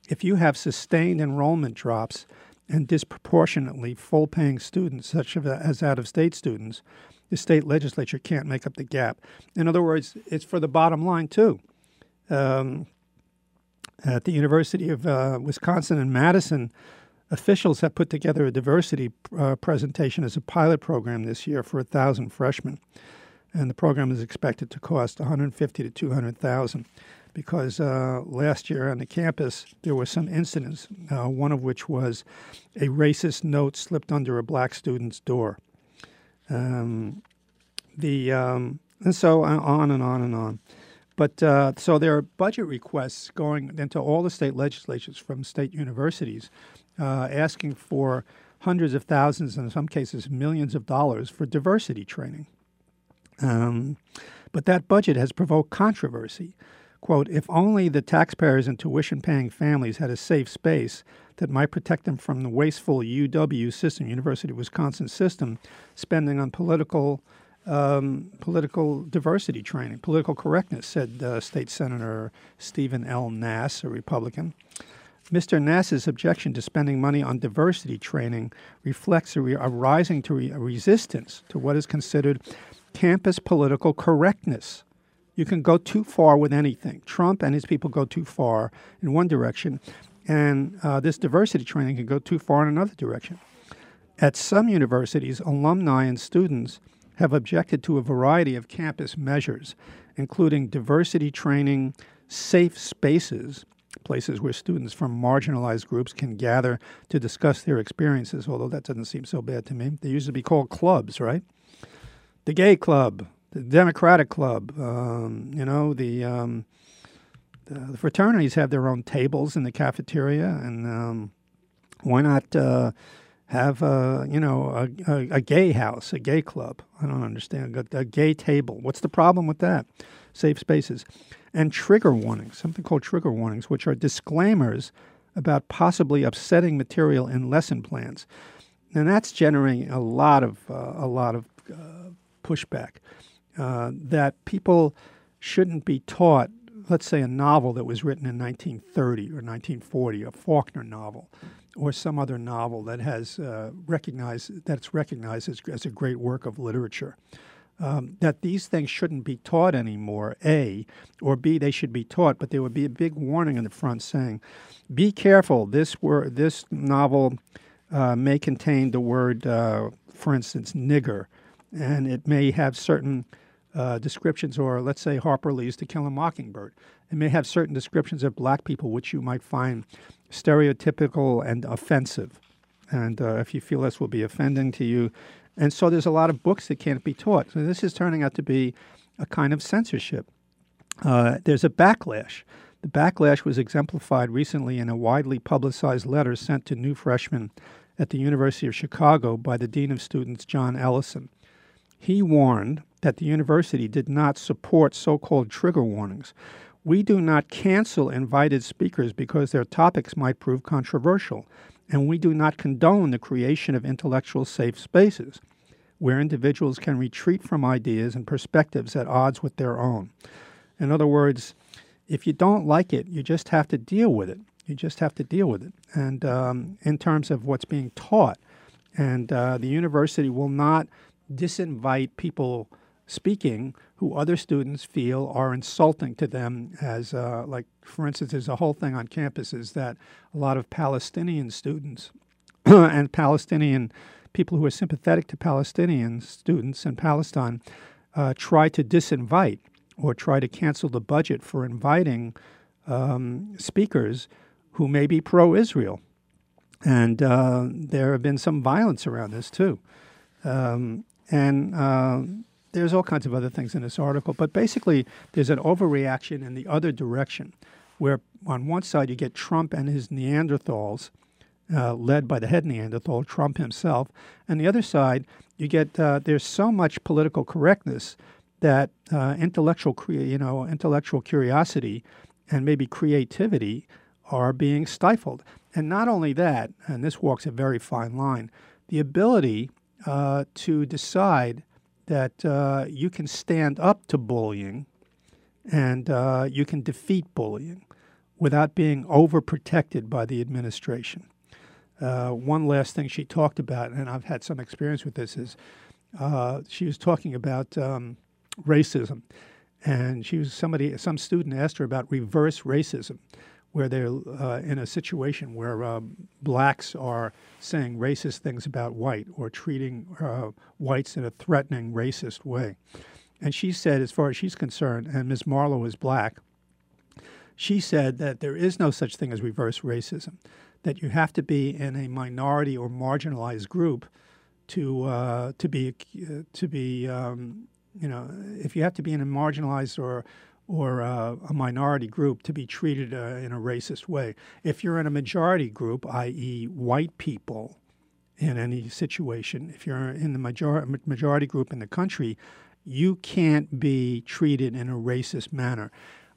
[SPEAKER 2] If you have sustained enrollment drops and disproportionately full paying students, such as out of state students, the state legislature can't make up the gap. In other words, it's for the bottom line, too. Um, at the University of uh, Wisconsin in Madison, Officials have put together a diversity uh, presentation as a pilot program this year for a thousand freshmen, and the program is expected to cost 150 to 200,000. Because uh, last year on the campus there were some incidents, uh, one of which was a racist note slipped under a black student's door. Um, the um, and so on and on and on. But uh, so there are budget requests going into all the state legislatures from state universities uh, asking for hundreds of thousands, and in some cases millions of dollars for diversity training. Um, but that budget has provoked controversy. Quote, if only the taxpayers and tuition paying families had a safe space that might protect them from the wasteful UW system, University of Wisconsin system, spending on political um, political diversity training, political correctness, said uh, State Senator Stephen L. Nass, a Republican. Mr. Nass's objection to spending money on diversity training reflects a, re- a rising to re- a resistance to what is considered campus political correctness. You can go too far with anything. Trump and his people go too far in one direction, and uh, this diversity training can go too far in another direction. At some universities, alumni and students have objected to a variety of campus measures, including diversity training, safe spaces, places where students from marginalized groups can gather to discuss their experiences, although that doesn't seem so bad to me. They used to be called clubs, right? The gay club, the Democratic club, um, you know, the, um, the, fraternities have their own tables in the cafeteria, and um, why not uh, have, a, you know, a, a, a, gay house, a gay club? I don't understand. A, a gay table. What's the problem with that? Safe spaces and trigger warnings, something called trigger warnings, which are disclaimers about possibly upsetting material in lesson plans. And that's generating a lot of uh, a lot of uh, pushback uh, that people shouldn't be taught. Let's say a novel that was written in 1930 or 1940, a Faulkner novel, or some other novel that has uh, recognized that's recognized as, as a great work of literature um, that these things shouldn't be taught anymore, A, or B, they should be taught, but there would be a big warning in the front saying, be careful, this, word, this novel uh, may contain the word, uh, for instance, nigger, and it may have certain uh, descriptions, or let's say Harper Lee's To Kill a Mockingbird. It may have certain descriptions of black people which you might find stereotypical and offensive. And uh, if you feel this will be offending to you, and so there's a lot of books that can't be taught. So this is turning out to be a kind of censorship. Uh, there's a backlash. The backlash was exemplified recently in a widely publicized letter sent to new freshmen at the University of Chicago by the Dean of Students, John Ellison. He warned that the university did not support so called trigger warnings. We do not cancel invited speakers because their topics might prove controversial and we do not condone the creation of intellectual safe spaces where individuals can retreat from ideas and perspectives at odds with their own. In other words, if you don't like it, you just have to deal with it. You just have to deal with it. And um, in terms of what's being taught, and uh, the university will not disinvite people speaking who other students feel are insulting to them as uh, like for instance there's a whole thing on campuses that a lot of palestinian students and palestinian people who are sympathetic to palestinian students in palestine uh, try to disinvite or try to cancel the budget for inviting um, speakers who may be pro-israel. And uh, there have been some violence around this too. Um, and uh, there's all kinds of other things in this article, but basically, there's an overreaction in the other direction, where on one side you get Trump and his Neanderthals, uh, led by the head Neanderthal, Trump himself, and the other side you get uh, there's so much political correctness that uh, intellectual, you know, intellectual curiosity and maybe creativity are being stifled. And not only that, and this walks a very fine line, the ability uh, to decide that uh, you can stand up to bullying and uh, you can defeat bullying without being overprotected by the administration. Uh, one last thing she talked about, and I've had some experience with this, is uh, she was talking about um, racism. And she was somebody, some student asked her about reverse racism, where they're uh, in a situation where uh, blacks are saying racist things about white or treating uh, whites in a threatening, racist way. And she said, as far as she's concerned, and Ms. Marlowe is black, she said that there is no such thing as reverse racism, that you have to be in a minority or marginalized group to uh, to be uh, to be um, you know if you have to be in a marginalized or or uh, a minority group to be treated uh, in a racist way. If you're in a majority group, i.e., white people, in any situation, if you're in the major- majority group in the country, you can't be treated in a racist manner.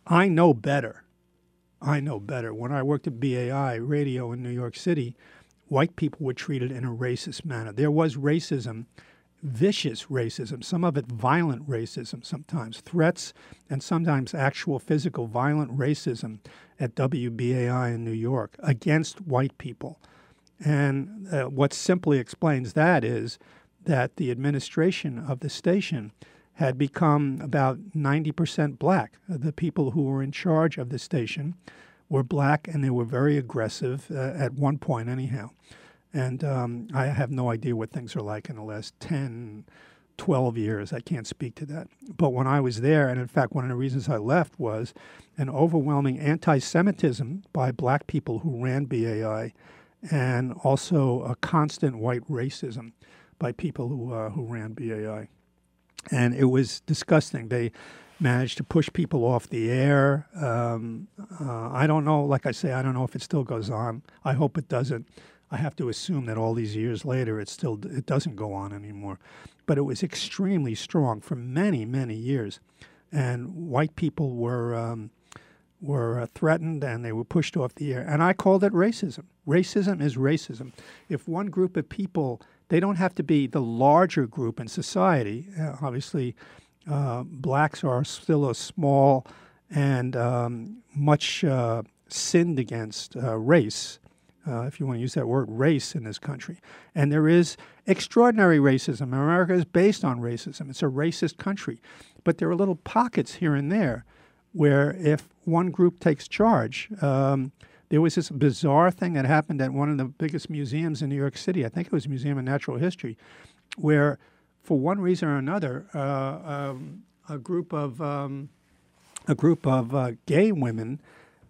[SPEAKER 2] I know better. I know better. When I worked at BAI radio in New York City, white people were treated in a racist manner. There was racism, vicious racism, some of it violent racism, sometimes threats, and sometimes actual physical violent racism at WBAI in New York against white people. And uh, what simply explains that is that the administration of the station had become about 90% black. The people who were in charge of the station were black and they were very aggressive uh, at one point, anyhow. And um, I have no idea what things are like in the last 10, 12 years. I can't speak to that. But when I was there, and in fact, one of the reasons I left was an overwhelming anti Semitism by black people who ran BAI, and also a constant white racism by people who, uh, who ran BAI. And it was disgusting. They managed to push people off the air. Um, uh, I don't know, like I say, I don't know if it still goes on. I hope it doesn't. I have to assume that all these years later, it still it doesn't go on anymore. But it was extremely strong for many, many years, and white people were um, were uh, threatened and they were pushed off the air. And I called it racism. Racism is racism. If one group of people, they don't have to be the larger group in society. Uh, obviously, uh, blacks are still a small and um, much uh, sinned against uh, race, uh, if you want to use that word, race in this country. And there is extraordinary racism. America is based on racism. It's a racist country. But there are little pockets here and there where if one group takes charge, um, there was this bizarre thing that happened at one of the biggest museums in New York City. I think it was Museum of Natural History, where for one reason or another, uh, um, a group of um, a group of uh, gay women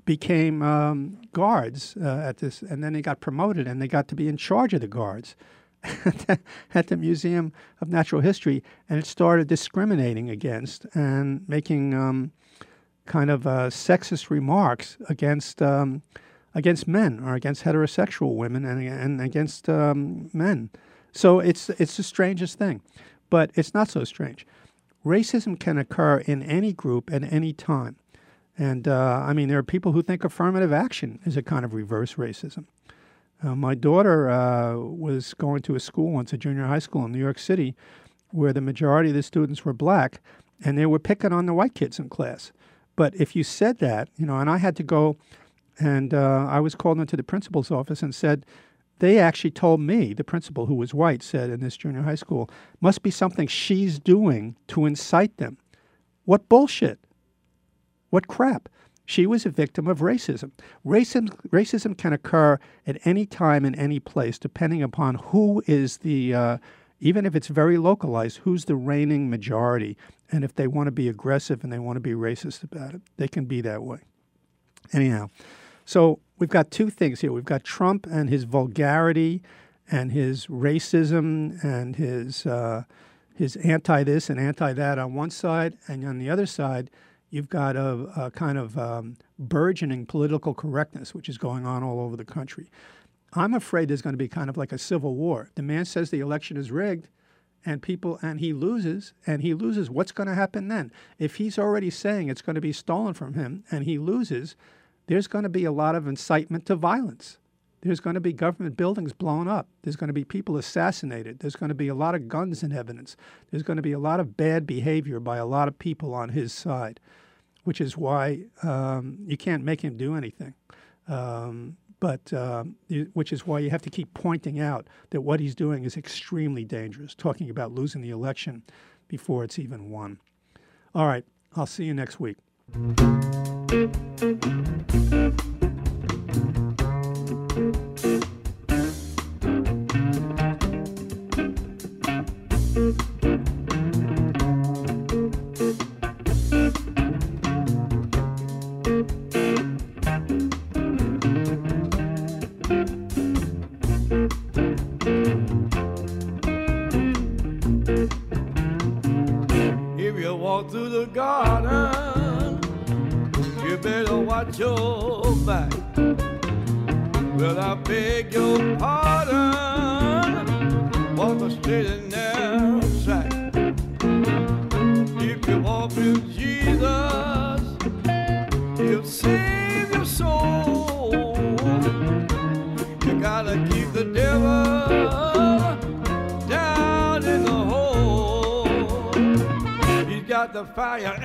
[SPEAKER 2] became um, guards uh, at this, and then they got promoted, and they got to be in charge of the guards at the Museum of Natural History, and it started discriminating against and making um, kind of uh, sexist remarks against um, against men or against heterosexual women and, and against um, men. So it's it's the strangest thing, but it's not so strange. Racism can occur in any group at any time, and uh, I mean there are people who think affirmative action is a kind of reverse racism. Uh, my daughter uh, was going to a school once, a junior high school in New York City, where the majority of the students were black, and they were picking on the white kids in class. But if you said that, you know, and I had to go, and uh, I was called into the principal's office and said, they actually told me, the principal, who was white, said in this junior high school, must be something she's doing to incite them. What bullshit? What crap? She was a victim of racism. Racism, racism can occur at any time in any place, depending upon who is the, uh, even if it's very localized, who's the reigning majority. And if they want to be aggressive and they want to be racist about it, they can be that way. Anyhow, so we've got two things here. We've got Trump and his vulgarity and his racism and his uh, his anti this and anti that on one side, and on the other side, you've got a, a kind of um, burgeoning political correctness, which is going on all over the country. I'm afraid there's going to be kind of like a civil war. The man says the election is rigged, and people and he loses, and he loses. What's going to happen then? If he's already saying it's going to be stolen from him, and he loses, there's going to be a lot of incitement to violence. There's going to be government buildings blown up. There's going to be people assassinated. There's going to be a lot of guns in evidence. There's going to be a lot of bad behavior by a lot of people on his side, which is why um, you can't make him do anything. Um, but um, which is why you have to keep pointing out that what he's doing is extremely dangerous, talking about losing the election before it's even won. All right, I'll see you next week.
[SPEAKER 1] Fire